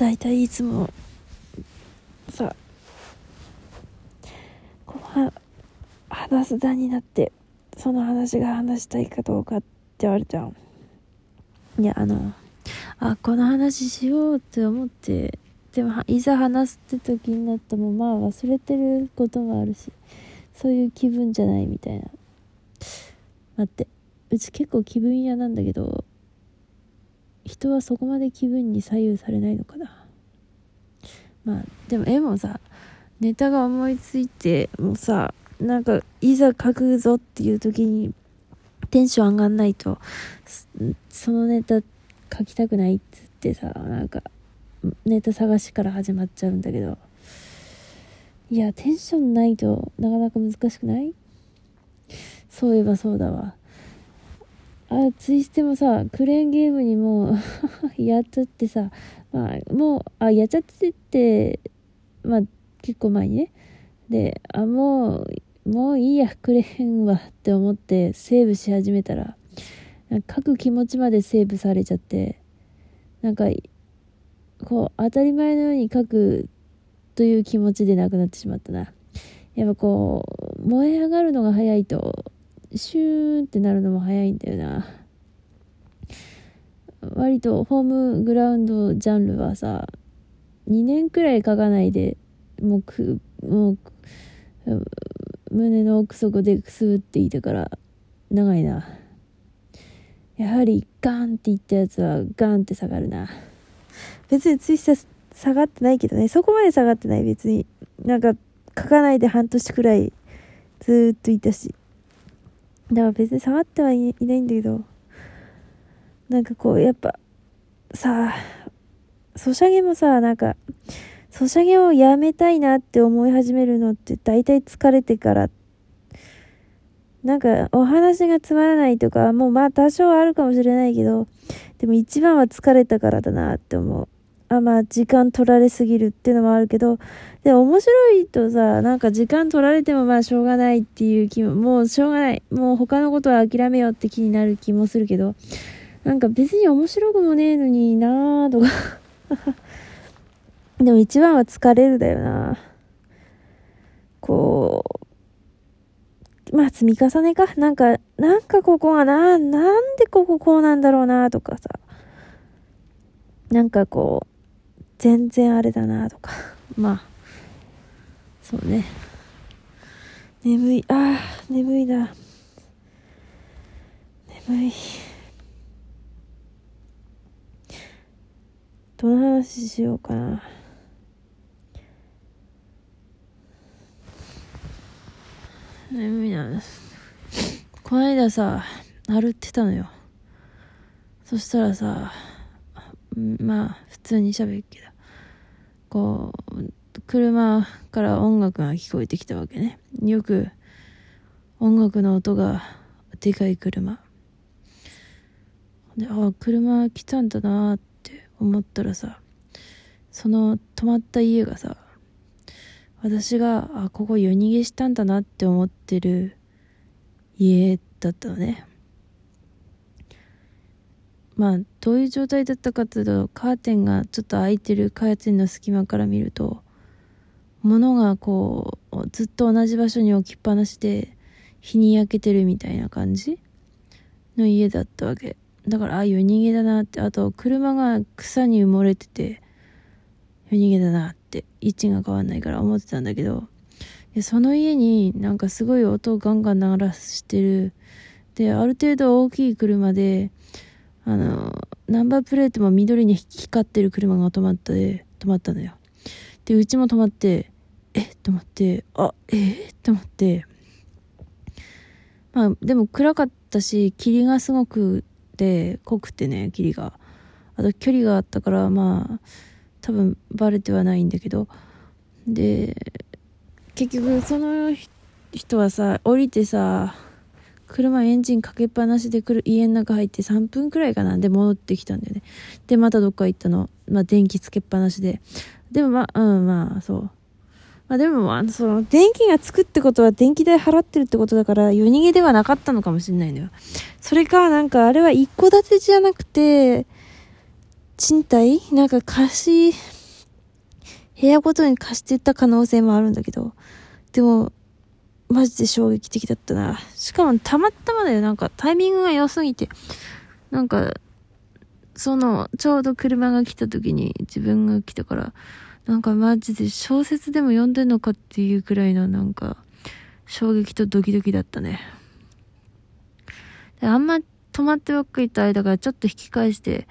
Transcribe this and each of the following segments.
大体いつもさこうは話す段になってその話が話したいかどうかって言われちゃういやあのあこの話しようって思ってでもいざ話すって時になってもまあ忘れてることもあるしそういう気分じゃないみたいな。待ってうち結構気分屋なんだけど人はそこまで気分に左右されないのかな。まあでも絵もさネタが思いついてもうさなんかいざ書くぞっていう時にテンション上がんないとそのネタ書きたくないっつってさなんかネタ探しから始まっちゃうんだけど。いやテンションないとなかなか難しくない？そういえばそうだわ。あツイステもさクレーンゲームにもう やっちゃってさまあもうあやっちゃっててまあ結構前にね。であもうもういいやクレーンはって思ってセーブし始めたら書く気持ちまでセーブされちゃってなんかこう当たり前のように書くという気持ちでなくなってしまったな。やっぱこう燃え上がるのが早いとシューンってなるのも早いんだよな。割とホームグラウンドジャンルはさ2年くらい書かないでもうくもう胸の奥底でくすぶっていたから長いな。やはりガンっていったやつはガンって下がるな。別にツイスター下がってないけどね。そこまで下がってない別に。なんか書かないで半年くらいずっといたし。だから別に下がってはいないんだけどなんかこうやっぱさソシャゲもさなんかソシャゲをやめたいなって思い始めるのって大体疲れてからなんかお話がつまらないとかもうまあ多少はあるかもしれないけどでも一番は疲れたからだなって思う。あまあ時間取られすぎるっていうのもあるけどで面白いとさなんか時間取られてもまあしょうがないっていう気ももうしょうがない。もう他のことは諦めようって気になる気もするけどなんか別に面白くもねえのになーとか。でも一番は疲れるだよな。こうまあ積み重ねか。なんかなんかここがななんでこここうなんだろうなとかさ。なんかこう全然あれだなとか。まあそうね。眠い。ああ眠いな。眠い。どの話しようかな。眠いな。この間さ歩ってたのよ。そしたらさまあ普通に喋るけど。こう車から音楽が聞こえてきたわけね。よく音楽の音がでかい車。であ車来たんだなって思ったらさその止まった家がさ私があここ夜逃げしたんだなって思ってる家だったのね。まあどういう状態だったかというとカーテンがちょっと開いてるカーテンの隙間から見ると物がこうずっと同じ場所に置きっぱなしで日に焼けてるみたいな感じの家だったわけ。だからああ夜逃げだなってあと車が草に埋もれてて夜逃げだなって位置が変わんないから思ってたんだけどその家になんかすごい音をガンガン鳴らしてる。である程度大きい車であの、ナンバープレートも緑に光ってる車が止まったで、止まったのよ。で、うちも止まって、えっと思って、あ、えー、と思って、まあ、でも暗かったし、霧がすごくて、濃くてね、霧が。あと距離があったから、まあ、多分バレてはないんだけど、で、結局その人はさ、降りてさ、車エンジンかけっぱなしで来る家の中入って3分くらいかなで戻ってきたんだよね。でまたどっか行ったの。まあ電気つけっぱなしで。でもまあうんまあそう。まあでもあのその電気がつくってことは電気代払ってるってことだから夜逃げではなかったのかもしれないのよ。それかなんかあれは一戸建てじゃなくて賃貸？なんか貸し、部屋ごとに貸してた可能性もあるんだけど、でも、マジで衝撃的だったな。しかもたまたまだよ、なんかタイミングが良すぎて、なんか、その、ちょうど車が来た時に自分が来たから、なんかマジで小説でも読んでんのかっていうくらいのなんか、衝撃とドキドキだったね。あんま止まってばっかりいた間からちょっと引き返して、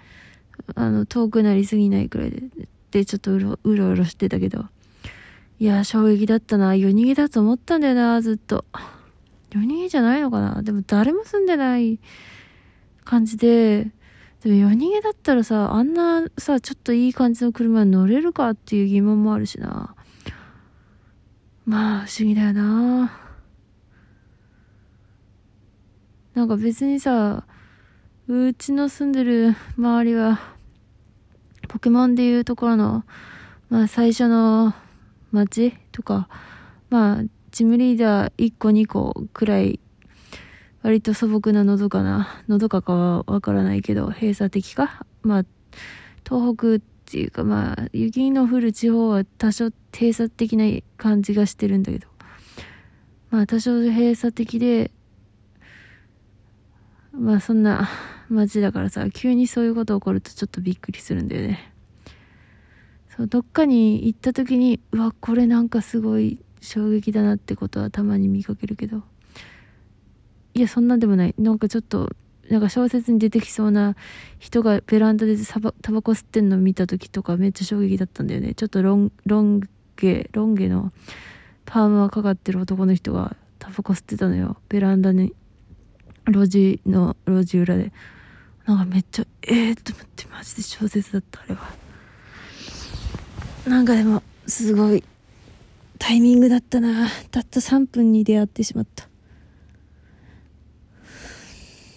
あの、遠くなりすぎないくらいで、で、ちょっとうろ、うろうろしてたけど。いや、衝撃だったな。夜逃げだと思ったんだよな、ずっと。夜逃げじゃないのかなでも誰も住んでない感じで、でも夜逃げだったらさ、あんなさ、ちょっといい感じの車に乗れるかっていう疑問もあるしな。まあ、不思議だよな。なんか別にさ、うちの住んでる周りは、ポケモンでいうところの、まあ最初の街とか、まあ、チームリーダー1個2個くらい割と素朴なのどかな、のどかかはわからないけど、閉鎖的か？まあ、東北っていうかまあ、雪の降る地方は多少閉鎖的な感じがしてるんだけど、まあ多少閉鎖的で、まあそんな街だからさ、急にそういうこと起こるとちょっとびっくりするんだよね。そう、どっかに行った時に、うわ、これなんかすごい衝撃だなってことはたまに見かけるけど、いや、そんなんでもない。なんかちょっと、なんか小説に出てきそうな人がベランダでタバタバコ吸ってんの見た時とかめっちゃ衝撃だったんだよね。ちょっとロン、ロン毛、ロン毛のパーマかかってる男の人がタバコ吸ってたのよ。ベランダに、路地の、路地裏で。なんかめっちゃ、ええー、と思ってマジで小説だった、あれは。なんかでも、すごい、タイミングだったな。たった3分に出会ってしまった。